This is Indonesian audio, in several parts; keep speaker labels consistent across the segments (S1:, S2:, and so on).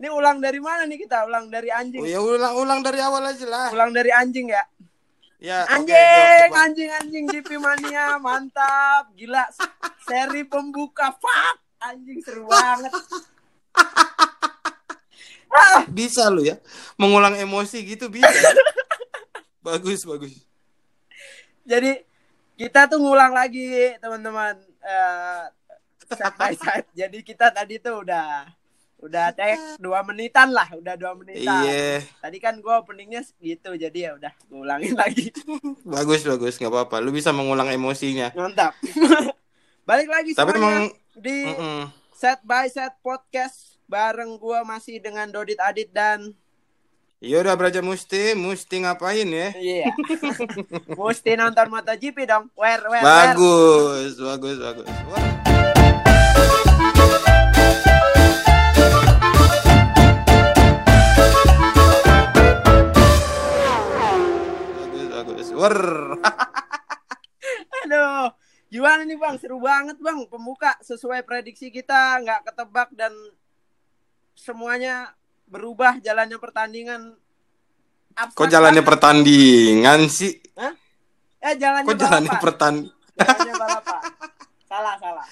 S1: Ini ulang dari mana nih kita? Ulang dari anjing.
S2: Oh, ya ulang-ulang dari awal aja lah.
S1: Ulang dari anjing ya.
S2: Ya,
S1: Anjing,
S2: gua-
S1: anjing, anjing GP Mania, mantap, gila. Seri pembuka, fuck, anjing seru banget. Ah,
S2: bisa lu ya. Mengulang emosi gitu bisa. bagus, bagus.
S1: Jadi kita tuh ngulang lagi teman-teman eh side by side. Jadi kita tadi tuh udah udah tek dua menitan lah, udah dua menitan.
S2: Iya,
S1: Tadi kan gua openingnya gitu, jadi ya udah gua ulangin lagi.
S2: bagus, bagus, nggak apa-apa. Lu bisa mengulang emosinya.
S1: Mantap. Balik lagi
S2: Tapi emang
S1: di
S2: mm-mm.
S1: set by set podcast bareng gua masih dengan Dodit Adit dan
S2: Ya udah Braja Musti, Musti ngapain ya?
S1: iya. Mesti nonton MotoGP dong. Where where where.
S2: Bagus, bagus, bagus. Wah. Wer.
S1: Aduh. Gimana nih Bang? Seru banget Bang. Pembuka sesuai prediksi kita nggak ketebak dan semuanya berubah jalannya pertandingan. Abstrak
S2: Kok jalannya
S1: banget.
S2: pertandingan sih?
S1: Eh jalannya
S2: Kok jalannya pertandingan?
S1: Jalannya balapan. salah salah.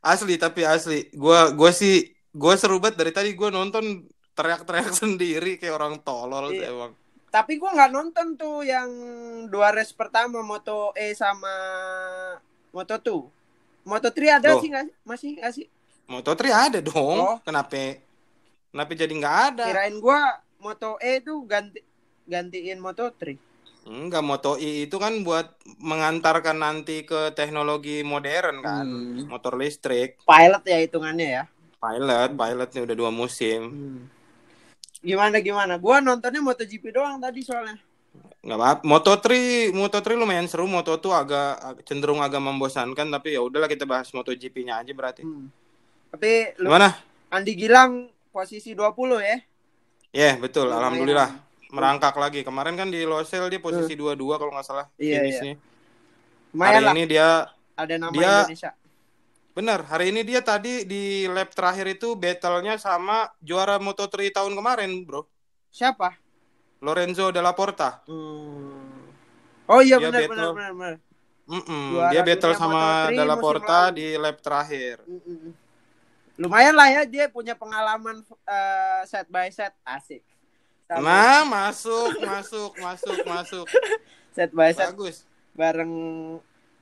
S2: Asli tapi asli. Gua gua sih gua seru banget dari tadi gua nonton teriak-teriak sendiri kayak orang tolol
S1: Iya.
S2: emang.
S1: Tapi gua nggak nonton tuh yang dua race pertama Moto E sama Moto 2. Moto 3 ada
S2: Loh.
S1: sih sih? Masih nggak sih?
S2: Moto3 ada dong.
S1: Oh.
S2: Kenapa? Kenapa jadi nggak ada?
S1: Kirain gua Moto E tuh ganti gantiin Moto 3.
S2: Enggak, Moto I itu kan buat mengantarkan nanti ke teknologi modern kan.
S1: Hmm.
S2: Motor listrik.
S1: Pilot ya hitungannya ya.
S2: Pilot, pilotnya udah dua musim.
S1: Gimana gimana? Gua nontonnya MotoGP doang tadi soalnya.
S2: Nggak apa Moto3, Moto3 lumayan seru. Moto2 agak ag- cenderung agak membosankan tapi ya udahlah kita bahas MotoGP-nya aja berarti.
S1: Hmm. Tapi lu
S2: Gimana?
S1: Andi Gilang posisi 20 ya.
S2: Ya, betul.
S1: Lumayan.
S2: Alhamdulillah. Merangkak lagi. Kemarin kan di Losail dia posisi 22 kalau nggak salah.
S1: Iya,
S2: finishnya.
S1: Lumayan
S2: Hari
S1: lah
S2: ini dia
S1: ada nama
S2: dia-
S1: Indonesia.
S2: Benar, hari ini dia tadi di lap terakhir itu battle-nya sama juara Moto3 tahun kemarin, Bro.
S1: Siapa?
S2: Lorenzo Della Porta.
S1: Hmm. Oh iya benar benar benar benar.
S2: Mm-mm,
S1: Juara
S2: Dia battle sama
S1: Moto3
S2: Della Porta
S1: lalu.
S2: di lap terakhir.
S1: Mm-mm. Lumayan lah ya dia punya pengalaman eh, set by set asik. Sama
S2: Nah, masuk, masuk, masuk, masuk.
S1: set by set
S2: Bagus.
S1: bareng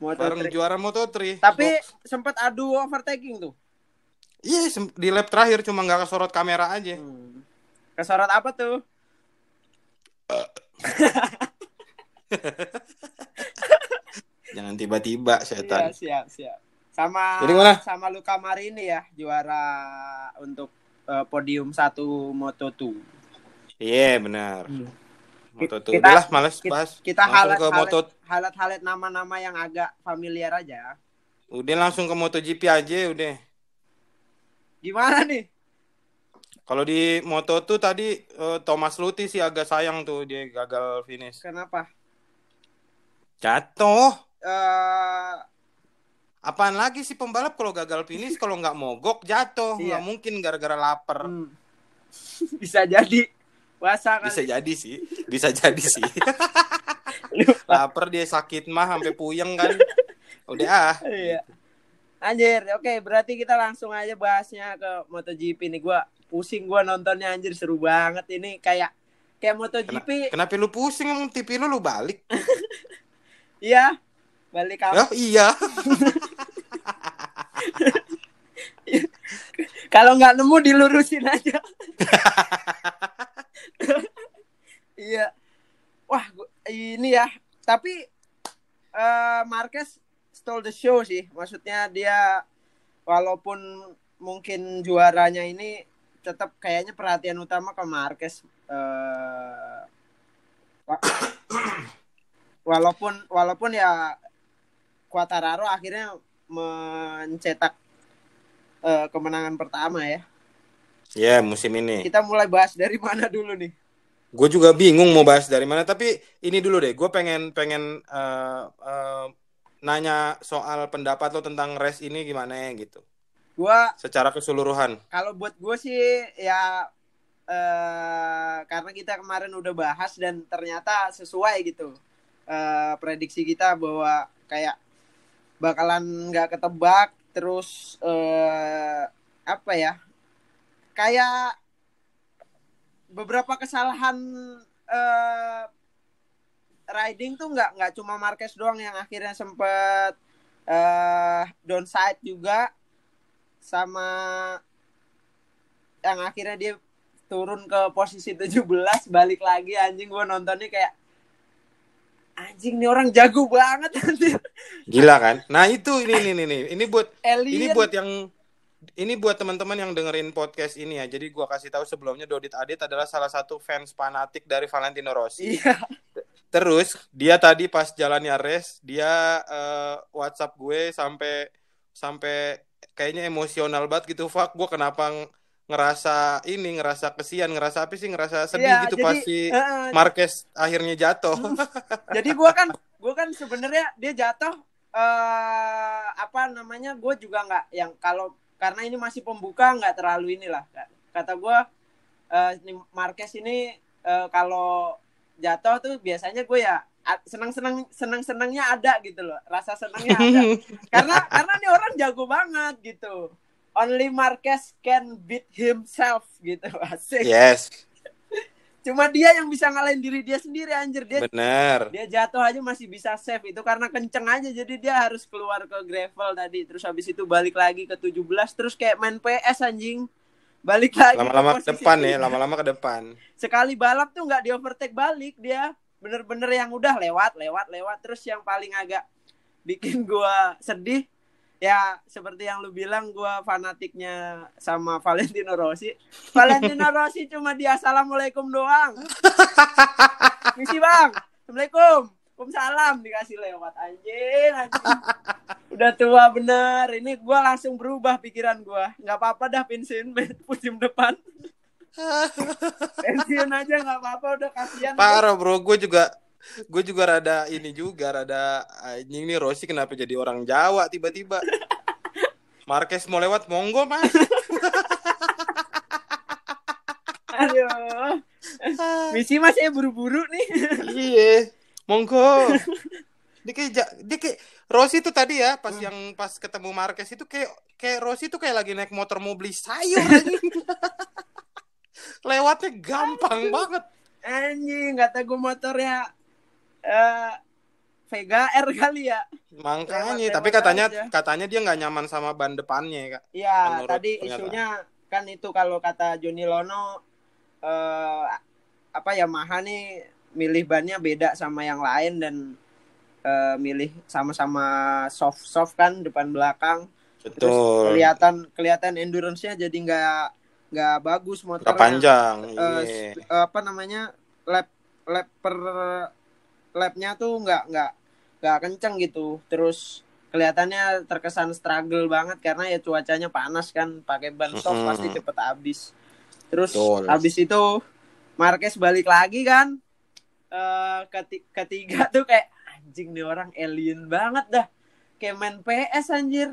S2: Bareng
S1: Moto3.
S2: juara Moto3.
S1: Tapi sempat adu overtaking tuh.
S2: Iya, sem- di lap terakhir cuma nggak kesorot kamera aja.
S1: Hmm. Kesorot apa tuh?
S2: Jangan tiba-tiba
S1: Iya,
S2: setan.
S1: siap, siap. Sama
S2: Jadi mana?
S1: sama Luka Marini ya, juara untuk eh, podium satu Moto2.
S2: Iya, benar.
S1: Hmm.
S2: Moto2.
S1: Kita-
S2: Udahlah, males
S1: kita-
S2: bahas.
S1: Kita
S2: Langsung
S1: halat
S2: ke Moto
S1: halat halat nama-nama yang agak familiar aja.
S2: Udah langsung ke MotoGP aja udah.
S1: Gimana nih?
S2: Kalau di Moto2 tadi eh, Thomas Luthi sih agak sayang tuh dia gagal finish.
S1: Kenapa?
S2: Jatuh.
S1: eh
S2: Apaan lagi sih pembalap kalau gagal finish kalau nggak mogok jatuh.
S1: Iya.
S2: Nggak mungkin gara-gara lapar.
S1: hmm. bisa jadi puasa kan.
S2: Bisa jadi sih. Bisa jadi sih. lapar dia sakit mah sampai puyeng kan. Udah ah.
S1: Iya. Anjir, oke berarti kita langsung aja bahasnya ke MotoGP nih. Gua pusing gua nontonnya anjir seru banget ini kayak kayak MotoGP.
S2: Kenapa lu pusing emang TV lu lu balik?
S1: Iya. Balik kamu.
S2: Ya iya.
S1: Kalau nggak nemu dilurusin aja. Iya. Wah, ini ya. Tapi eh Marquez stole the show sih. Maksudnya dia walaupun mungkin juaranya ini tetap kayaknya perhatian utama ke Marquez. Wa- walaupun walaupun ya Quartararo akhirnya mencetak eh, kemenangan pertama ya.
S2: Ya musim ini.
S1: Kita mulai bahas dari mana dulu nih?
S2: Gue juga bingung mau bahas dari mana. Tapi ini dulu deh. Gue pengen pengen eh, eh, nanya soal pendapat lo tentang race ini gimana ya gitu.
S1: Gua
S2: Secara keseluruhan.
S1: kalau buat gue sih ya eh karena kita kemarin udah bahas dan ternyata sesuai gitu eh prediksi kita bahwa kayak bakalan nggak ketebak terus eh apa ya kayak beberapa kesalahan eh riding tuh nggak nggak cuma Marquez doang yang akhirnya sempet eh downside juga sama yang akhirnya dia turun ke posisi 17 balik lagi anjing gua nontonnya kayak anjing nih orang jago banget anjir.
S2: Gila kan? Nah, itu ini ini ini ini buat
S1: Alien.
S2: ini buat yang ini buat teman-teman yang dengerin podcast ini ya. Jadi gua kasih tahu sebelumnya Dodit Adit adalah salah satu fans fanatik dari Valentino Rossi.
S1: Iya.
S2: Terus dia tadi pas jalannya race, dia eh, WhatsApp gue sampai sampai kayaknya emosional banget gitu. Fuck, gue kenapa ng- ngerasa ini, ngerasa kesian, ngerasa apa sih, ngerasa sedih
S1: Iya,
S2: gitu
S1: jadi,
S2: pas si
S1: eh,
S2: Marquez akhirnya jatuh.
S1: jadi gua kan gua kan sebenarnya dia jatuh eh apa namanya gue juga nggak yang kalau karena ini masih pembuka nggak terlalu inilah kata gua eh ini Marquez ini eh, kalau jatuh tuh biasanya gue ya senang senang senang senangnya ada gitu loh rasa senangnya ada. Karena karena nih orang jago banget gitu. Only Marquez can beat himself gitu asik.
S2: Yes,
S1: cuma dia yang bisa ngalahin diri dia sendiri anjir. Dia
S2: bener.
S1: dia jatuh aja masih bisa save. Itu karena kenceng aja jadi dia harus keluar ke gravel tadi. Terus habis itu balik lagi ke 17 terus kayak main PS anjing. Balik lagi
S2: Lama-lama ke
S1: posisi
S2: depan ya, lama-lama ke depan.
S1: sekali balap tuh nggak di overtake balik dia bener-bener yang udah lewat lewat lewat. Terus yang paling agak bikin gua sedih ya seperti yang lu bilang gua fanatiknya sama Valentino Rossi. Valentino Rossi cuma di assalamualaikum doang. Misi bang. Assalamualaikum. Waalaikumsalam. Dikasih lewat anjing anjing. Udah tua bener. Ini gua langsung berubah pikiran gua. Nggak apa-apa dah pensiun musim depan. Pensiun aja nggak apa-apa udah kasihan.
S2: Parah bro, gue juga gue juga rada ini juga rada anjing nih Rossi kenapa jadi orang Jawa tiba-tiba. Marquez mau lewat monggo mas.
S1: aduh misi mas saya buru-buru nih
S2: iya, monggo. Dia kayak dia kayak Rossi tuh tadi ya pas yang pas ketemu Marquez itu kayak kayak Rossi tuh kayak lagi naik motor mau beli sayur. Lewatnya gampang banget.
S1: anjing kata gue motornya eh Vega R kali ya
S2: Makanya, tapi katanya
S1: aja.
S2: katanya dia nggak nyaman sama ban depannya kak.
S1: Iya, tadi
S2: pernyataan.
S1: isunya kan itu kalau kata Joni Lono eh apa Yamaha nih milih bannya beda sama yang lain dan eh, milih sama-sama soft soft kan depan belakang. Terus
S2: Betul.
S1: kelihatan kelihatan endurance-nya jadi nggak nggak bagus motornya.
S2: panjang.
S1: Eh,
S2: iya.
S1: sp- apa namanya lap lap per lapnya tuh nggak nggak nggak kenceng gitu. Terus kelihatannya terkesan struggle banget karena ya cuacanya panas kan pakai ban soft
S2: Mm-mm.
S1: pasti cepet habis. Terus
S2: Betul.
S1: habis itu Marquez balik lagi kan eh keti- ketiga tuh kayak anjing nih orang alien banget dah. Kayak main PS anjir.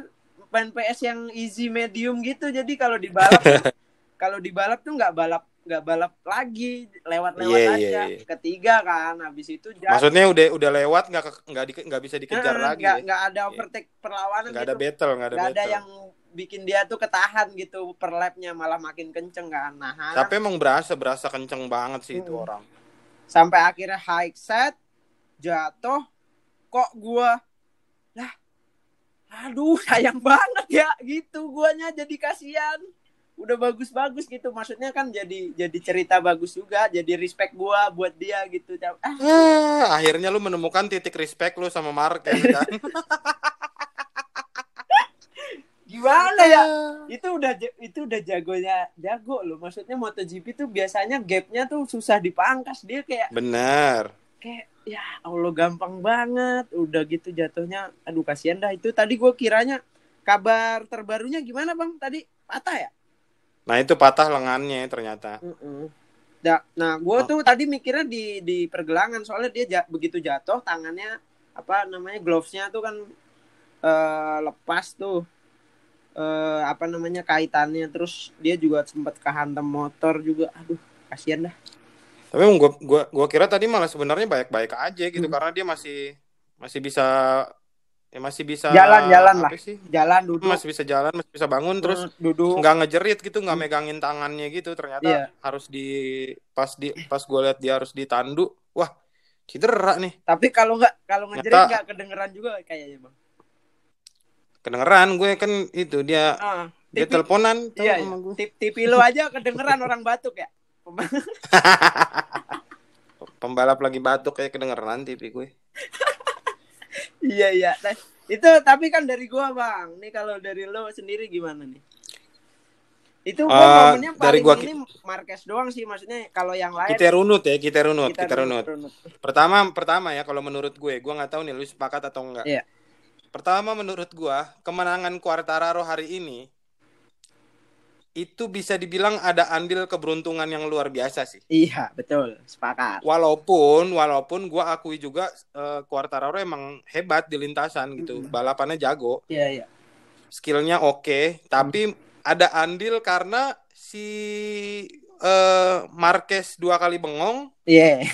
S1: Main PS yang easy medium gitu. Jadi kalau di balap tuh- kalau di balap tuh nggak balap nggak balap lagi lewat-lewat
S2: Iya,
S1: aja
S2: iya, iya.
S1: ketiga kan habis itu jatuh.
S2: Maksudnya udah udah lewat nggak nggak di, nggak bisa dikejar
S1: Eh,
S2: lagi.
S1: nggak
S2: ya?
S1: nggak ada overtake perlawanan
S2: Nggak ada
S1: gitu
S2: battle, nggak ada
S1: ada
S2: battle.
S1: yang bikin dia tuh ketahan gitu per lapnya malah makin kenceng kan nah
S2: Tapi emang berasa berasa kenceng banget sih itu
S1: Mm.
S2: orang.
S1: sampai akhirnya high set jatuh kok gua lah aduh sayang banget ya gitu guanya jadi kasihan udah bagus-bagus gitu. Maksudnya kan jadi jadi cerita bagus juga jadi respect gua buat dia gitu. Ah.
S2: Ah, akhirnya lu menemukan titik respect lu sama Marquez kan.
S1: gimana ya? Itu udah itu udah jagonya jago loh. Maksudnya MotoGP tuh biasanya gapnya tuh susah dipangkas. Dia kayak
S2: Bener.
S1: kayak ya Allah gampang banget. Udah gitu jatuhnya aduh kasihan dah itu. Tadi gue kiranya kabar terbarunya gimana bang? Tadi patah ya
S2: Nah itu patah lengannya ternyata.
S1: Mm-mm. Da- nah gue tuh tadi mikirnya di di pergelangan soalnya dia ja- begitu jatuh tangannya apa namanya glovesnya tuh kan eh, lepas tuh eh, apa namanya kaitannya terus dia juga sempat kehantam motor juga aduh kasihan dah
S2: Tapi gua gua gua kira tadi malah sebenarnya baik-baik aja gitu
S1: Hmm.
S2: karena dia masih masih bisa ya masih bisa
S1: Jalan-jalan
S2: apa
S1: lah.
S2: sih?
S1: jalan duduk
S2: Masih bisa jalan, masih bisa bangun terus
S1: eh, duduk
S2: nggak ngejerit gitu, nggak
S1: Hmm.
S2: megangin tangannya gitu. Ternyata
S1: Iya.
S2: harus di pas di pas gue lihat dia harus ditandu, wah cedera nih.
S1: tapi kalau nggak kalau ngejerit nggak kedengeran juga kayaknya bang
S2: Kedengeran gue kan itu dia
S1: ah,
S2: dia
S1: tipi,
S2: teleponan
S1: iya, iya. Tip, tipi lo aja kedengeran orang batuk ya
S2: Pembalap lagi batuk kayak kedengeran TV gue.
S1: iya iya Nah, itu tapi kan dari gua bang nih kalau dari lo sendiri gimana nih itu gua
S2: Eh,
S1: momennya
S2: dari
S1: paling
S2: gua-
S1: ini Marquez doang sih maksudnya kalau yang lain
S2: Kita runut ya, kita runut,
S1: kita
S2: kita runut.
S1: runut.
S2: Pertama, pertama ya kalau menurut gue, gue nggak tahu nih lu sepakat atau enggak.
S1: Iya.
S2: Pertama menurut gue, kemenangan Quartararo hari ini itu bisa dibilang ada andil keberuntungan yang luar biasa sih.
S1: iya betul sepakat
S2: Walaupun, walaupun gue akui juga eh, Quartararo emang hebat di lintasan gitu,
S1: Mm.
S2: balapannya jago,
S1: iya iya
S2: skillnya oke, tapi ada andil karena si eh, Marquez dua kali bengong,
S1: iya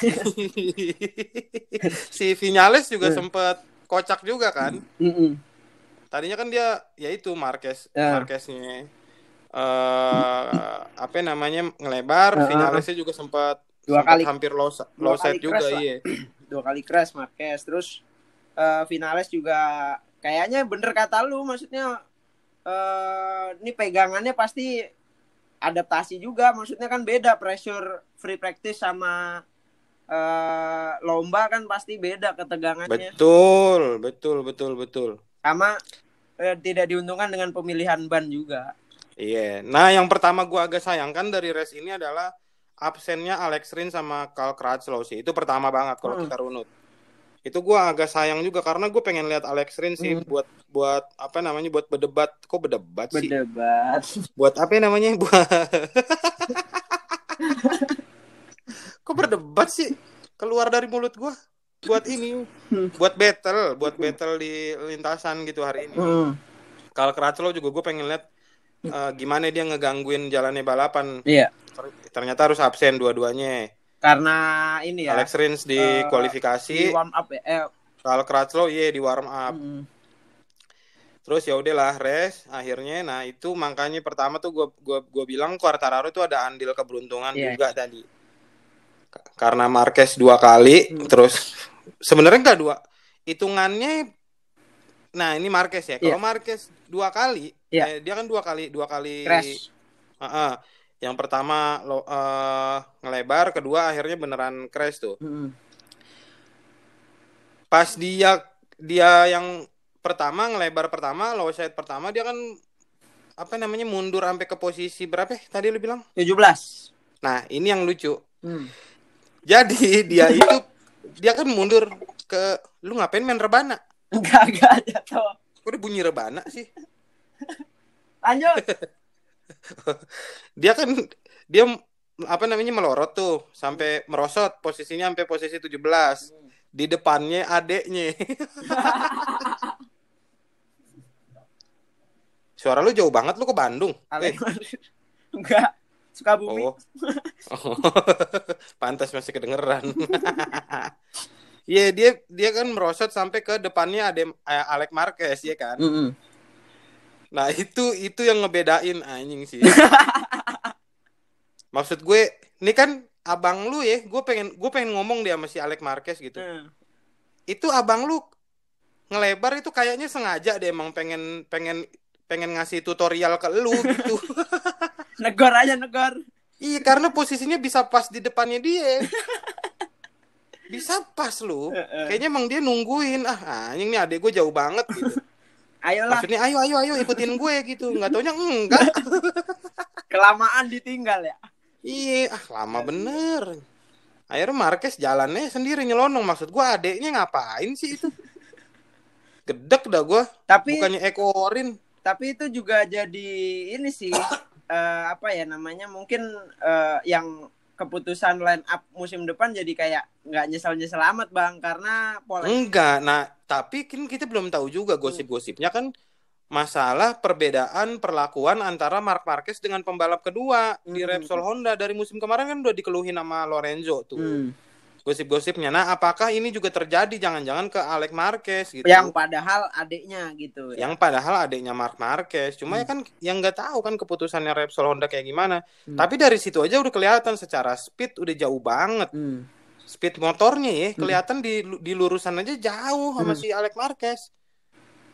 S2: si Vinales juga
S1: Hmm.
S2: sempet kocak juga kan.
S1: Mm-mm.
S2: Tadinya kan dia ya itu Marquez,
S1: Ya.
S2: Marqueznya eh apa namanya ngelebar,
S1: Uh-uh.
S2: Vinalesnya juga sempat
S1: Dua
S2: sempat
S1: kali-
S2: hampir low, low
S1: kali
S2: juga
S1: lah.
S2: iya.
S1: dua kali crash Marquez terus eh Vinales juga kayaknya bener kata lu maksudnya eh ini pegangannya pasti adaptasi juga maksudnya kan beda pressure free practice sama eh lomba kan pasti beda ketegangannya
S2: Betul, betul, betul, betul.
S1: sama tidak diuntungkan dengan pemilihan ban juga
S2: Iya. Nah, yang pertama gua agak sayangkan dari race ini adalah absennya Alex Rin sama Carl Crutchlow sih. Itu pertama banget kalau
S1: Hmm.
S2: kita runut. Itu gua agak sayang juga karena gue pengen lihat Alex Rin sih
S1: Hmm.
S2: buat buat apa namanya buat berdebat. Kok berdebat sih?
S1: berdebat
S2: Buat apa namanya? Buat Kok berdebat sih? Keluar dari mulut gua. Buat ini,
S1: Hmm.
S2: buat battle, buat battle di lintasan gitu hari ini.
S1: Hmm.
S2: Carl Crutchlow juga gue pengen lihat eh, gimana dia ngegangguin jalannya balapan.
S1: iya
S2: Ternyata harus absen dua-duanya.
S1: karena ini ya
S2: Alex Rins di
S1: eh,
S2: kualifikasi,
S1: di warm up ya eh,
S2: Crutchlow iya di warm up.
S1: mm,
S2: Terus ya udahlah race akhirnya. Nah itu makanya pertama tuh gue gua gua bilang Quartararo itu ada andil keberuntungan
S1: Iya.
S2: juga tadi. Karena Marquez dua kali,
S1: Hmm.
S2: terus sebenarnya enggak dua. Hitungannya, nah ini Marquez ya. Kalau Marquez dua kali,
S1: Iya.
S2: eh, dia kan dua kali dua kali
S1: crash
S2: Heeh. Yang pertama lo eh, ngelebar, kedua akhirnya beneran crash tuh.
S1: Mm.
S2: Pas dia dia yang pertama ngelebar pertama, low side pertama dia kan apa namanya mundur sampai ke posisi berapa? ya Tadi lu bilang?
S1: 17
S2: Nah, ini yang lucu.
S1: Hmm.
S2: Jadi dia itu dia kan mundur ke lu ngapain main rebana?
S1: Enggak, enggak jatuh.
S2: Kok dia bunyi rebana sih?
S1: Lanjut.
S2: Dia kan dia apa namanya melorot tuh sampai merosot posisinya sampai posisi 17. Di depannya adeknya. Suara lu jauh banget lu ke Bandung. Eh.
S1: Enggak. Suka bumi.
S2: oh. Oh. Pantas masih kedengeran. Iya, dia dia kan merosot sampai ke depannya ada eh, Alex Marquez ya kan.
S1: Mm-mm.
S2: Nah, itu itu yang ngebedain anjing sih. Maksud gue, ini kan abang lu ya, gue pengen gue pengen ngomong dia sama si Alex Marquez gitu.
S1: Hmm.
S2: Itu abang lu ngelebar itu kayaknya sengaja deh emang pengen pengen pengen ngasih tutorial ke lu gitu.
S1: Negor aja negor.
S2: Iya, karena posisinya bisa pas di depannya dia. Bisa pas lu. Kayaknya emang dia nungguin. Ah, anjing nih adek gue jauh banget gitu.
S1: Ayolah,
S2: Maksudnya ayo ayo ayo ikutin gue gitu. Nggak taunya enggak.
S1: kelamaan ditinggal ya.
S2: Iya, ah lama bener. Akhirnya Marquez jalannya sendiri nyelonong. Maksud gue adeknya ngapain sih itu? Gedek dah gue.
S1: Tapi
S2: Bukannya ekorin.
S1: tapi itu juga jadi ini sih eh, apa ya namanya mungkin eh, yang keputusan line up musim depan jadi kayak nggak nyesel nyesel amat bang karena pola
S2: Enggak. Nah, tapi kan kita belum tahu juga gosip-gosipnya kan masalah perbedaan perlakuan antara Mark Marquez dengan pembalap kedua di
S1: Hmm.
S2: Repsol Honda dari musim kemarin kan udah dikeluhin sama Lorenzo tuh
S1: Hmm.
S2: Gosip-gosipnya. Nah, apakah ini juga terjadi jangan-jangan ke Alex Marquez gitu?
S1: Yang padahal adiknya gitu ya.
S2: yang padahal adiknya Mark Marquez. Cuma ya kan yang nggak tahu kan keputusannya Repsol Honda kayak gimana.
S1: Hmm.
S2: Tapi dari situ aja udah kelihatan secara speed udah jauh banget.
S1: Hmm.
S2: Speed motornya ya kelihatan di di lurusan aja jauh sama
S1: Hmm.
S2: si Alex Marquez.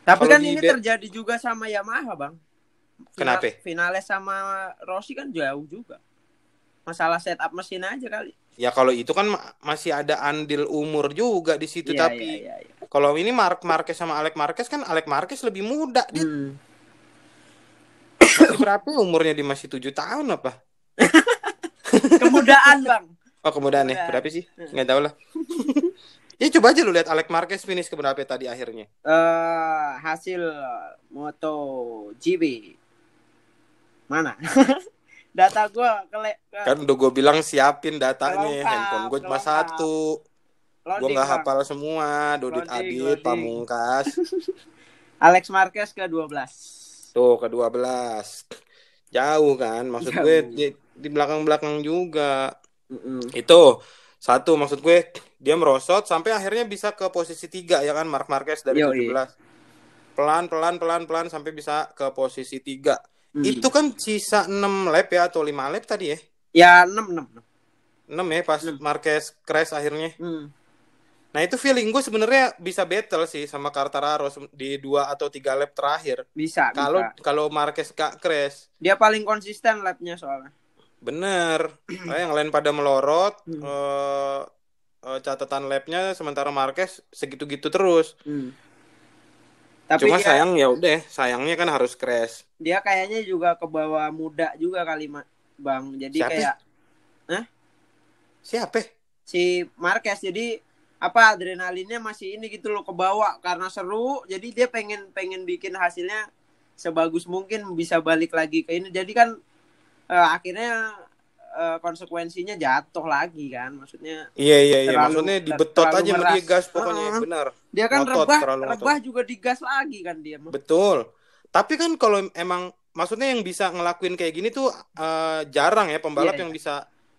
S1: Tapi
S2: Kalau
S1: kan ini terjadi juga sama Yamaha, Bang. Final-
S2: Kenapa?
S1: Finales sama Rossi kan jauh juga. Masalah setup mesin aja kali.
S2: Ya kalau itu kan ma- masih ada andil umur juga di situ
S1: Iya,
S2: tapi
S1: iya, iya, iya.
S2: kalau ini Mark Marquez sama Alex Marquez kan Alex Marquez lebih muda dia
S1: Hmm.
S2: masih berapa umurnya dia masih tujuh tahun apa?
S1: Kemudahan, Bang.
S2: Oh kemudian nih
S1: Udah.
S2: berapa sih? Nggak tahu lah. ya coba aja lu lihat Alex Marquez finish ke berapa tadi akhirnya.
S1: eh hasil Moto GP mana? Data gua kele ke
S2: Kan udah gue bilang siapin datanya,
S1: Kelengkap,
S2: handphone gue cuma satu. Gue nggak hafal semua. Dodit
S1: Loading,
S2: Adit,
S1: loading.
S2: Pamungkas.
S1: Alex Marquez ke 12.
S2: Tuh ke 12 Jauh kan, maksud
S1: Jauh.
S2: gue di, di belakang-belakang juga.
S1: Mm-mm.
S2: Itu satu maksud gue dia merosot sampai akhirnya bisa ke posisi tiga ya kan Mark Marquez dari
S1: Yoi.
S2: 17 pelan pelan pelan pelan sampai bisa ke posisi tiga
S1: Hmm.
S2: itu kan sisa 6 lap ya atau 5 lap tadi ya
S1: Ya 6 6.
S2: 6 ya pas
S1: Hmm.
S2: Marquez crash akhirnya
S1: Hmm.
S2: nah itu feeling gue sebenarnya bisa battle sih sama Quartararo di dua atau tiga lap terakhir
S1: Bisa,
S2: kalau kalau Marquez gak crash
S1: Dia paling konsisten lapnya soalnya.
S2: bener Kayak yang lain pada melorot
S1: Hmm.
S2: eh, eh, catatan lapnya sementara Marquez segitu-gitu terus
S1: Hmm. Tapi
S2: Cuma
S1: dia,
S2: sayang ya udah, sayangnya kan harus crash.
S1: dia kayaknya juga ke bawah muda juga kali Bang. Jadi
S2: Siapa?
S1: kayak
S2: Siapa?
S1: si Marquez jadi apa adrenalinnya masih ini gitu loh ke bawah karena seru jadi dia pengen pengen bikin hasilnya sebagus mungkin bisa balik lagi ke ini jadi kan eh, akhirnya eh, konsekuensinya jatuh lagi kan maksudnya
S2: Iya iya iya,
S1: Terlalu-
S2: maksudnya dibetot aja
S1: ngeras.
S2: gas pokoknya,
S1: Heeh.
S2: benar.
S1: dia kan
S2: Ngotot,
S1: rebah
S2: ngotot.
S1: rebah juga digas lagi kan dia.
S2: Betul. Tapi kan kalau emang maksudnya yang bisa ngelakuin kayak gini tuh eh, jarang ya pembalap
S1: Iya,
S2: yang bisa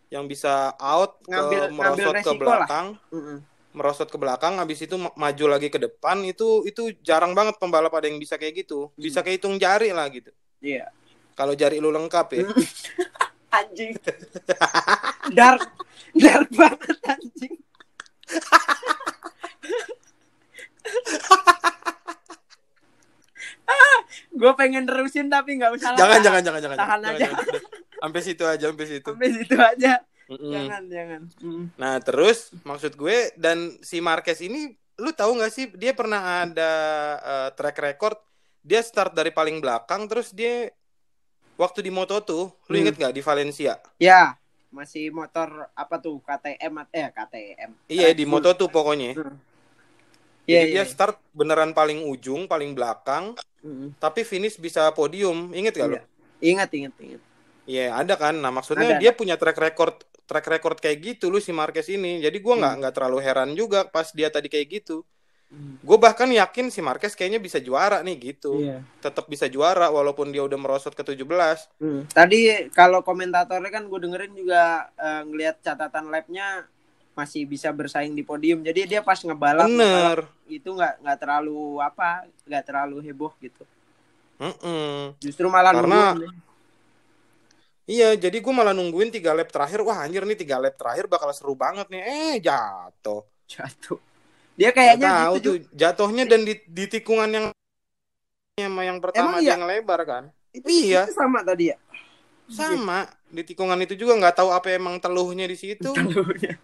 S2: yang bisa out
S1: Ngambil-
S2: ke
S1: ngambil
S2: merosot ke
S1: resiko lah.
S2: belakang,
S1: Mm-mm.
S2: merosot ke belakang habis itu ma- maju lagi ke depan itu itu jarang banget pembalap ada yang bisa kayak gitu. Bisa kehitung jari lah gitu.
S1: iya
S2: Kalau jari lu lengkap ya.
S1: anjing dark dark banget anjing gue pengen terusin tapi nggak usah lah.
S2: jangan jangan jangan jangan.
S1: Tahan
S2: jangan,
S1: aja.
S2: jangan. Sampai situ aja, sampai situ.
S1: sampai situ aja
S2: Mm-mm.
S1: jangan jangan Mm.
S2: Nah terus maksud gue dan si Marquez ini lu tahu nggak sih dia pernah ada eh, track record dia start dari paling belakang terus dia waktu di Moto tuh lu
S1: Hmm.
S2: inget nggak di Valencia?
S1: ya masih motor apa tuh KTM eh KTM
S2: Iya di. Moto tuh pokoknya.
S1: Hmm.
S2: Jadi
S1: Iya,
S2: dia
S1: iya.
S2: start beneran paling ujung paling belakang
S1: Mm.
S2: tapi finish bisa podium inget gak lu?
S1: Iya. ingat ingat ingat
S2: Iya ada kan. Nah maksudnya
S1: Ada,
S2: dia punya track record track record kayak gitu lu si Marquez ini. Jadi gua nggak
S1: Hmm.
S2: nggak terlalu heran juga pas dia tadi kayak gitu.
S1: Mm.
S2: Gue bahkan yakin si Marquez kayaknya bisa juara nih gitu.
S1: Iya.
S2: Tetap bisa juara walaupun dia udah merosot ke 17.
S1: Hmm. Tadi kalau komentatornya kan gue dengerin juga eh, ngelihat catatan labnya masih bisa bersaing di podium. Jadi dia pas ngebalap, ngebalap itu nggak nggak terlalu apa, nggak terlalu heboh gitu.
S2: Mm-mm.
S1: Justru malah
S2: Karena-
S1: nungguin.
S2: Iya, jadi gue malah nungguin tiga lap terakhir. Wah anjir nih tiga lap terakhir bakal seru banget nih. Eh jatuh.
S1: jatuh. Dia kayaknya
S2: tahu
S1: gitu
S2: tuh jatuhnya dan di, di tikungan yang sama yang pertama
S1: Emang iya?
S2: yang lebar kan.
S1: Itu,
S2: Iya.
S1: itu sama tadi ya.
S2: Sama di tikungan itu juga nggak tahu apa emang teluhnya di situ.
S1: Taluhnya.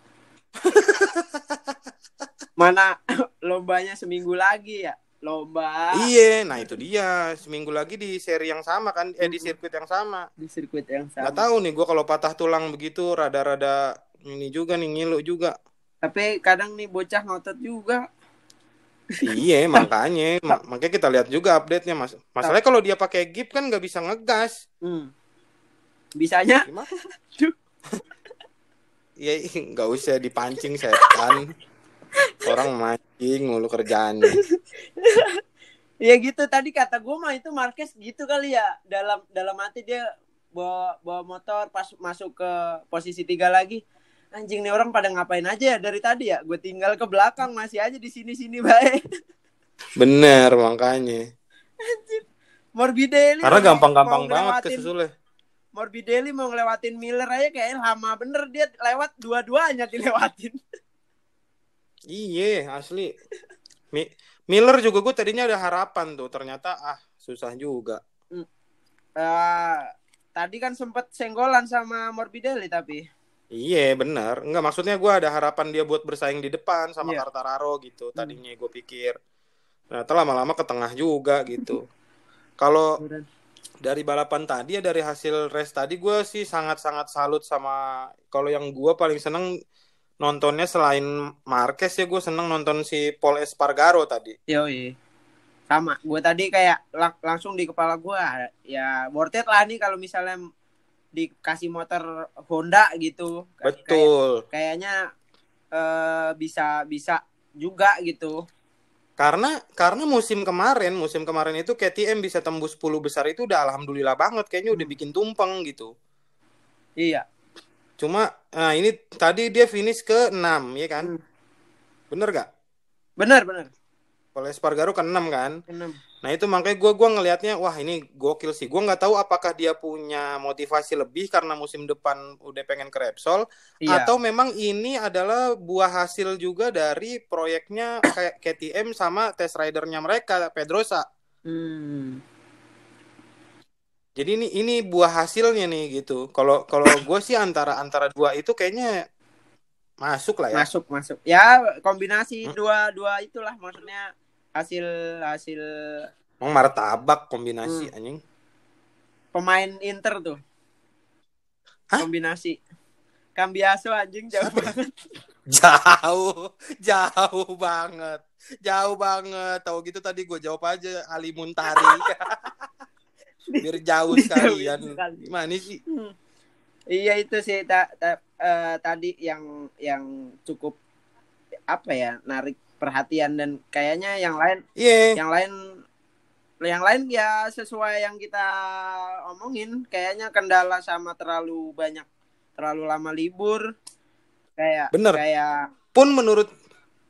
S1: Mana lombanya seminggu lagi ya? Lomba
S2: Iya, nah itu dia seminggu lagi di seri yang sama kan, eh di sirkuit yang sama.
S1: di sirkuit yang sama.
S2: Nggak tahu nih gue kalau patah tulang begitu rada-rada ini juga nih ngilu juga.
S1: Tapi kadang nih bocah ngotot juga.
S2: iya makanya. Ma- makanya kita lihat juga update nya mas. Masalahnya kalau dia pakai gip kan nggak bisa ngegas.
S1: Hmm. Bisanya?
S2: Ya nggak usah dipancing setan. Orang mancing mulu kerjaannya.
S1: Iya gitu tadi kata gue mah itu Marquez gitu kali ya. Dalam dalam hati dia bawa bawa motor pas masuk ke posisi tiga lagi anjing nih orang pada ngapain aja ya dari tadi ya gue tinggal ke belakang masih aja di sini sini baik
S2: Bener makanya.
S1: Morbidelli
S2: Karena gampang-gampang
S1: mau
S2: banget
S1: ngelewatin-
S2: kesusulnya.
S1: Morbidelli mau ngelewatin Miller aja kayak lama bener dia lewat dua-duanya dilewatin
S2: Iya, asli. Mi- Miller juga gue tadinya ada harapan tuh, ternyata ah susah juga.
S1: Eh, tadi kan sempet senggolan sama Morbidelli tapi
S2: Iya, bener. Enggak, maksudnya gue ada harapan dia buat bersaing di depan sama
S1: Iya.
S2: Quartararo gitu. Tadinya gue pikir. Nah, lama-lama ke tengah juga gitu. Kalau dari balapan tadi ya dari hasil race tadi gue sih sangat-sangat salut sama kalau yang gue paling seneng nontonnya selain Marquez ya gue seneng nonton si Paul Espargaro tadi.
S1: Yoi. Sama, gue tadi kayak lang- langsung di kepala gue ya worth it lah nih kalau misalnya dikasih motor Honda gitu. Kayak-
S2: Betul.
S1: kayaknya eh, bisa bisa juga gitu.
S2: Karena karena musim kemarin, musim kemarin itu KTM bisa tembus 10 besar itu udah alhamdulillah banget kayaknya udah
S1: Hmm.
S2: bikin tumpeng gitu.
S1: Iya.
S2: Cuma nah ini tadi dia finish ke 6 ya kan?
S1: Hmm.
S2: Bener gak?
S1: Benar benar.
S2: Kalau Espargaro ke 6 kan?
S1: Enam.
S2: Nah itu makanya gue gua ngelihatnya wah ini gokil sih. Gue nggak tahu apakah dia punya motivasi lebih karena musim depan udah pengen ke Repsol
S1: Iya.
S2: atau memang ini adalah buah hasil juga dari proyeknya kayak KTM sama test ridernya mereka Pedrosa.
S1: Hmm.
S2: Jadi ini ini buah hasilnya nih gitu. Kalau kalau gue sih antara antara dua itu kayaknya masuk lah ya.
S1: Masuk masuk. Ya kombinasi
S2: Hmm.
S1: dua dua itulah maksudnya hasil hasil
S2: Emang martabak kombinasi
S1: Hmm.
S2: anjing.
S1: pemain Inter tuh.
S2: Hah?
S1: Kombinasi. Cambiaso anjing jauh banget.
S2: Jauh, jauh banget, jauh banget. Tahu gitu tadi gue jawab aja Ali Muntari. Biar jauh sekalian. Gimana sih?
S1: Hmm. Iya itu sih ta- ta- eh, tadi yang yang cukup apa ya narik perhatian dan kayaknya yang lain
S2: Iya,
S1: yang lain yang lain ya sesuai yang kita omongin kayaknya kendala sama terlalu banyak terlalu lama libur kayak
S2: Bener.
S1: kayak
S2: pun menurut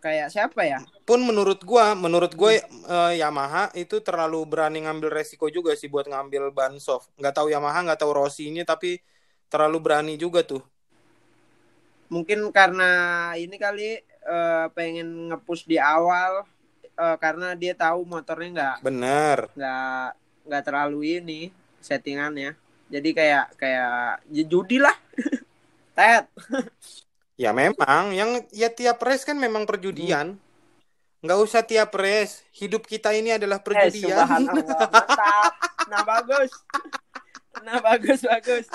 S1: kayak siapa ya
S2: pun menurut gua, menurut gue eh, Yamaha itu terlalu berani ngambil resiko juga sih buat ngambil ban soft. Nggak tahu Yamaha, nggak tahu Rossi-nya, tapi terlalu berani juga tuh.
S1: mungkin karena ini kali eh, pengen ngepush di awal eh, karena dia tahu motornya nggak
S2: Bener.
S1: nggak nggak terlalu ini settingannya jadi kayak kayak ya judi lah tet
S2: Ya memang, yang ya tiap race kan memang perjudian. Nggak usah tiap race. Hidup kita ini adalah
S1: eh,
S2: perjudian.
S1: subhanallah mantap nah bagus nah bagus bagus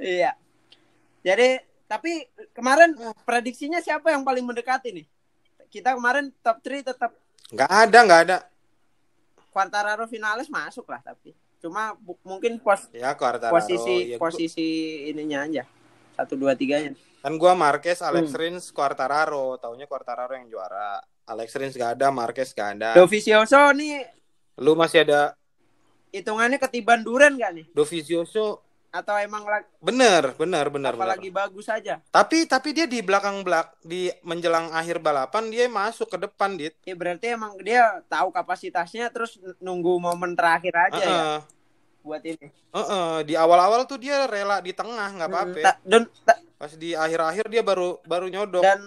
S1: iya jadi tapi kemarin prediksinya siapa yang paling mendekati nih kita kemarin top 3 tetap
S2: Nggak ada, nggak ada.
S1: Quartararo finalis masuk lah tapi cuma bu- mungkin pos
S2: Ya Quartararo.
S1: posisi
S2: ya, gua-
S1: posisi ininya aja satu dua tiganya
S2: Kan gua Marquez, Alex
S1: Hmm.
S2: Rins, Quartararo. Taunya Quartararo yang juara. Alex Rins gak ada, Marquez gak ada.
S1: Dovizioso nih
S2: Lu masih ada
S1: hitungannya ketiban Duren gak nih
S2: Dovizioso.
S1: Atau emang lagi
S2: Bener, bener, bener, bener.
S1: apalagi bagus aja
S2: Tapi tapi dia di belakang belak di menjelang akhir balapan dia masuk ke depan, Dit.
S1: ya berarti emang dia tahu kapasitasnya terus nunggu momen terakhir aja ya
S2: Heeh.
S1: buat ini
S2: Heeh, di awal-awal tuh dia rela di tengah nggak apa-apa.
S1: Ta- dan ta-
S2: Pas di akhir-akhir dia baru baru nyodok.
S1: dan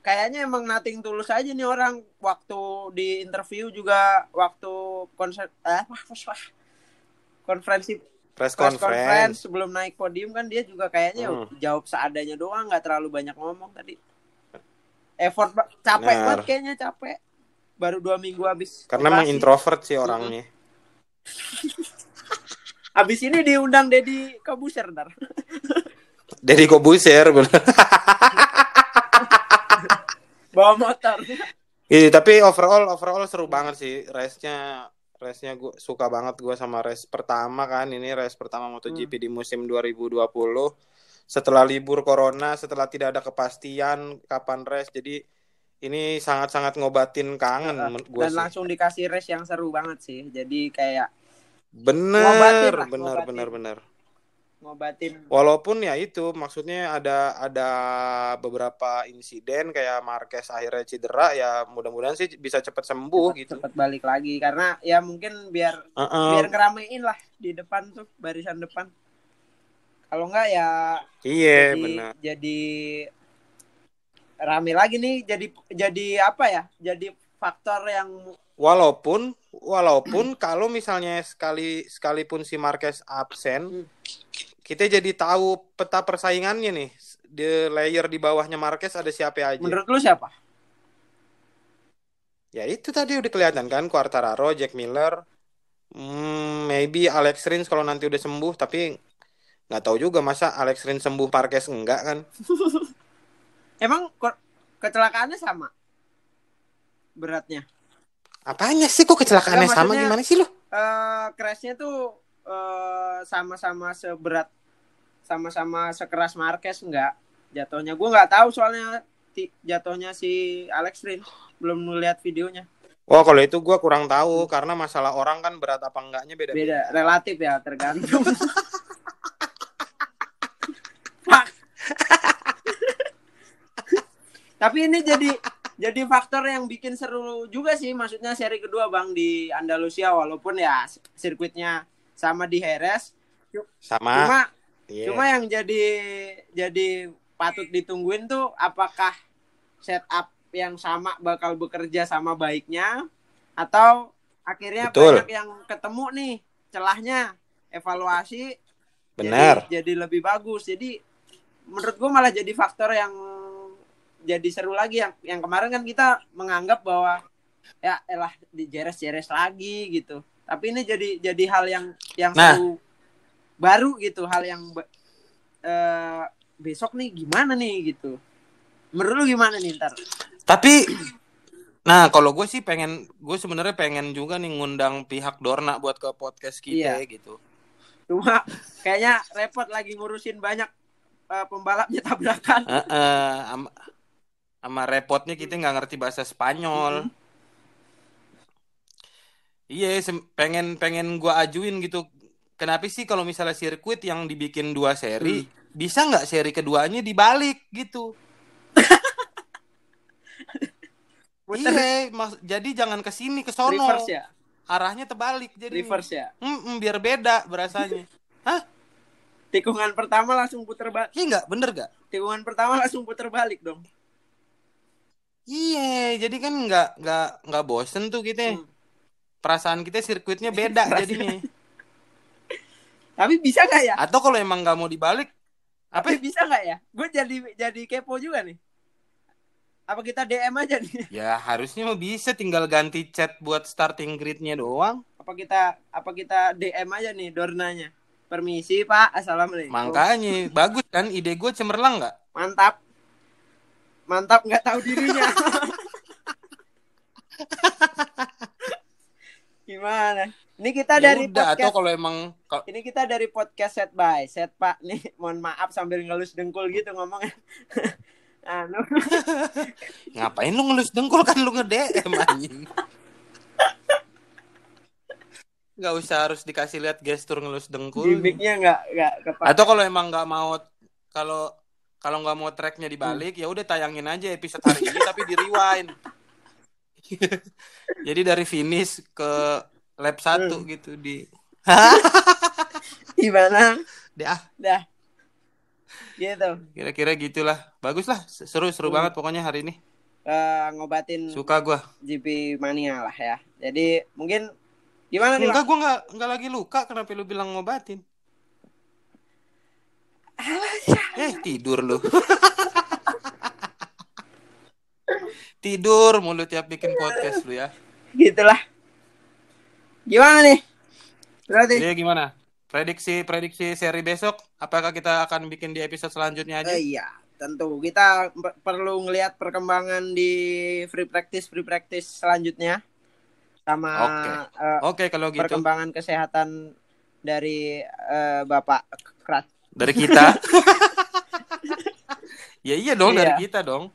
S1: kayaknya emang nating tulus aja nih orang waktu di interview juga waktu konser eh wah, wah, wah. konferensi
S2: Press
S1: press
S2: conference.
S1: conference sebelum naik podium kan dia juga kayaknya
S2: Hmm.
S1: jawab seadanya doang nggak terlalu banyak ngomong tadi effort capek
S2: Benar.
S1: banget kayaknya capek baru dua minggu habis
S2: Karena emang introvert sih orangnya.
S1: habis ini diundang Dedi Kobuser ntar
S2: Jadi Kobuser bener.
S1: bawa motor
S2: Iya, tapi overall overall seru banget sih race-nya. Race-nya gue suka banget gue sama race pertama kan. Ini race pertama MotoGP di musim 2020. Setelah libur corona, setelah tidak ada kepastian kapan race. Jadi ini sangat-sangat ngobatin kangen
S1: Uh,
S2: gue
S1: dan
S2: sih.
S1: langsung dikasih race yang seru banget sih. Jadi kayak
S2: Bener,
S1: Ngobatin lah,
S2: bener,
S1: ngobatin.
S2: bener, bener.
S1: Ngobatin
S2: Walaupun ya itu maksudnya ada ada beberapa insiden kayak Marquez akhirnya cedera ya mudah-mudahan sih bisa cepat sembuh
S1: cepet,
S2: gitu.
S1: cepet balik lagi karena ya mungkin biar
S2: Heeh.
S1: biar ngeramein lah di depan tuh barisan depan. Kalau enggak ya
S2: Iya,
S1: jadi
S2: benar.
S1: jadi rame lagi nih jadi jadi apa ya? Jadi faktor yang
S2: Walaupun walaupun kalau misalnya sekali sekalipun si Marquez absen,
S1: Hmm.
S2: Kita jadi tahu peta persaingannya nih. Di layer di bawahnya Marquez ada siapa aja.
S1: menurut lu siapa?
S2: Ya itu tadi udah kelihatan kan Quartararo, Jack Miller, hmm, maybe Alex Rins kalau nanti udah sembuh tapi nggak tahu juga masa Alex Rins sembuh Marquez enggak kan?
S1: Emang kecelakaannya sama beratnya?
S2: Apanya sih kok kecelakaannya sama gimana sih lo?
S1: eh crashnya tuh eh, sama-sama seberat sama-sama sekeras Marquez enggak jatuhnya gue nggak tahu soalnya jatuhnya si Alex Rins belum melihat videonya.
S2: Oh kalau itu gua kurang tahu karena masalah orang kan berat apa enggaknya beda.
S1: beda relatif ya tergantung. Tapi ini jadi jadi faktor yang bikin seru juga sih. Maksudnya seri kedua bang di Andalusia walaupun ya sirkuitnya sama di Jerez
S2: Sama.
S1: cuma
S2: Iya.
S1: Cuma yang jadi jadi patut ditungguin tuh apakah setup yang sama bakal bekerja sama baiknya atau akhirnya
S2: Betul.
S1: banyak yang ketemu nih celahnya evaluasi
S2: Benar.
S1: jadi, jadi lebih bagus. Jadi menurut gua malah jadi faktor yang jadi seru lagi yang yang kemarin kan kita menganggap bahwa ya elah di jeres-jeres lagi gitu. Tapi ini jadi jadi hal yang yang
S2: Nah.
S1: baru gitu, hal yang eh, besok nih gimana nih gitu. Menurut lu gimana nih ntar?
S2: Tapi nah kalau gue sih pengen gue sebenarnya pengen juga nih ngundang pihak Dorna buat ke podcast kita
S1: Iya.
S2: gitu.
S1: Cuma kayaknya repot lagi ngurusin banyak eh, pembalapnya tabrakan.
S2: Heeh, sama, sama repotnya kita nggak ngerti bahasa Spanyol. Iya, pengen pengen gua ajuin gitu. Kenapa sih kalau misalnya sirkuit yang dibikin dua seri, bisa nggak seri keduanya dibalik gitu? Iya, mas- jadi jangan ke sini ke sono.
S1: reverse ya,
S2: Arahnya terbalik jadi.
S1: reverse ya.
S2: Mm-mm, biar beda berasanya. Hah?
S1: Tikungan pertama langsung puter balik.
S2: Iya nggak? Bener nggak?
S1: Tikungan pertama langsung puter balik dong.
S2: Iya, jadi kan nggak nggak nggak bosen tuh kita.
S1: Hmm.
S2: Perasaan kita sirkuitnya beda
S1: Perasaan.
S2: jadinya.
S1: Tapi bisa nggak ya?
S2: Atau kalau emang nggak mau dibalik, apa?
S1: Tapi bisa nggak ya? Gue jadi jadi kepo juga nih. Apa kita DM aja nih?
S2: Ya harusnya mah bisa tinggal ganti chat buat starting gridnya doang.
S1: Apa kita apa kita DM aja nih Dornanya? Permisi Pak, assalamualaikum.
S2: Makanya bagus kan ide gue cemerlang nggak?
S1: Mantap. Mantap nggak tahu dirinya. Gimana? Ini kita
S2: Ya
S1: dari
S2: udah, atau
S1: podcast.
S2: kalau emang kalau-
S1: Ini kita dari podcast set by set Pak nih. Mohon maaf sambil ngelus dengkul gitu ngomongnya. anu.
S2: ngapain lu ngelus dengkul kan lu nge-DM anjing. Nggak usah harus dikasih lihat gestur ngelus dengkul.
S1: Gimiknya nggak nggak.
S2: Atau kalau emang nggak mau kalau kalau nggak mau tracknya dibalik ya udah tayangin aja episode hari ini tapi di rewind. Jadi dari finish ke lap 1
S1: Hmm.
S2: gitu di
S1: Gimana?
S2: deh ah
S1: Dah. Gitu.
S2: kira-kira gitulah. Bagus lah, seru seru
S1: Hmm.
S2: banget pokoknya hari ini.
S1: Eh, ngobatin
S2: Suka gua.
S1: GP mania lah ya. Jadi mungkin gimana nih?
S2: Enggak, gua nggak nggak lagi luka. Kenapa lu bilang ngobatin? Eh, tidur lu. tidur mulu tiap bikin podcast lu ya.
S1: Gitulah. Gimana nih? Berarti
S2: Jadi gimana? Prediksi prediksi seri besok apakah kita akan bikin di episode selanjutnya aja?
S1: Eh, iya, tentu kita per- perlu ngelihat perkembangan di free practice free practice selanjutnya sama
S2: Oke.
S1: eh,
S2: Oke, kalau gitu
S1: perkembangan kesehatan dari eh, Bapak Krat.
S2: dari kita. ya iya dong
S1: Iya.
S2: dari kita dong.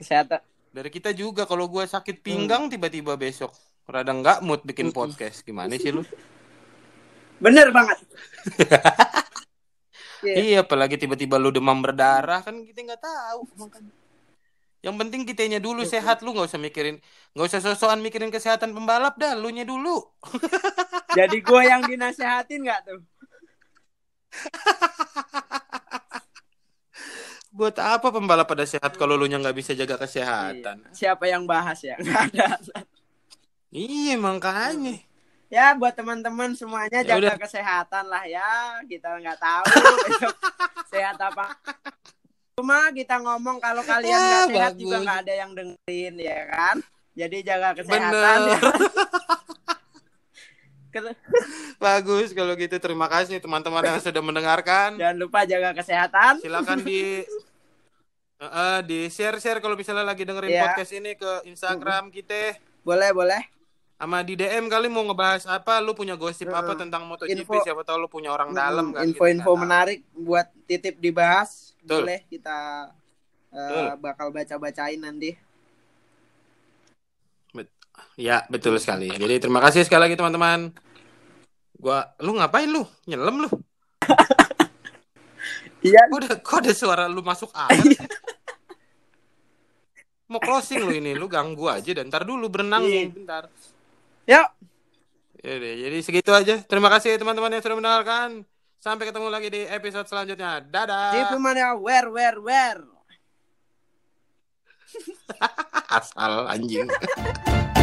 S1: Kesehatan
S2: Dari kita juga kalau gue sakit pinggang tiba-tiba besok rada nggak mood bikin podcast. Gimana sih lu?
S1: Bener banget. Iya.
S2: Iya, apalagi tiba-tiba lu demam berdarah kan kita nggak tahu makanya. Yang penting kitanya dulu sehat lu nggak usah mikirin nggak usah sosokan mikirin kesehatan pembalap dah lu nya dulu.
S1: Jadi gue yang dinasehatin nggak tuh?
S2: Buat apa pembalap pada sehat kalau lu nya nggak bisa jaga kesehatan?
S1: Iya. Siapa yang bahas ya? Nggak ada.
S2: Iya makanya.
S1: Ya buat teman-teman semuanya
S2: Ya
S1: jaga
S2: udah.
S1: kesehatan lah ya. Kita nggak tahu besok sehat apa. Cuma kita ngomong kalau kalian
S2: Ya,
S1: nggak sehat
S2: bagus.
S1: juga nggak ada yang dengerin ya kan. Jadi jaga kesehatan.
S2: Bener.
S1: ya.
S2: Bagus kalau gitu. Terima kasih teman-teman yang sudah mendengarkan.
S1: Jangan lupa jaga kesehatan.
S2: Silakan di eh, di share-share kalau misalnya lagi dengerin
S1: Iya.
S2: podcast ini ke Instagram kita.
S1: Boleh boleh.
S2: Sama di DM kali mau ngebahas apa, lu punya gosip apa tentang MotoGP,
S1: Info.
S2: siapa tahu lu punya orang dalam kan.
S1: Info-info menarik buat titip dibahas.
S2: Betul.
S1: Boleh kita
S2: Betul.
S1: bakal baca-bacain nanti.
S2: Ya, betul sekali. Jadi terima kasih sekali lagi teman-teman. Gua lu ngapain lu? Nyelam lu?
S1: Iya.
S2: Kok ada, kok ada suara lu masuk air? Mau closing lu ini, lu ganggu aja dan ntar dulu berenang
S1: Iya.
S2: nih, bentar.
S1: Yuk.
S2: Yaudah, jadi segitu aja. Terima kasih teman-teman yang sudah mendengarkan. Sampai ketemu lagi di episode selanjutnya. Dadah.
S1: Di mana where where where.
S2: Asal anjing.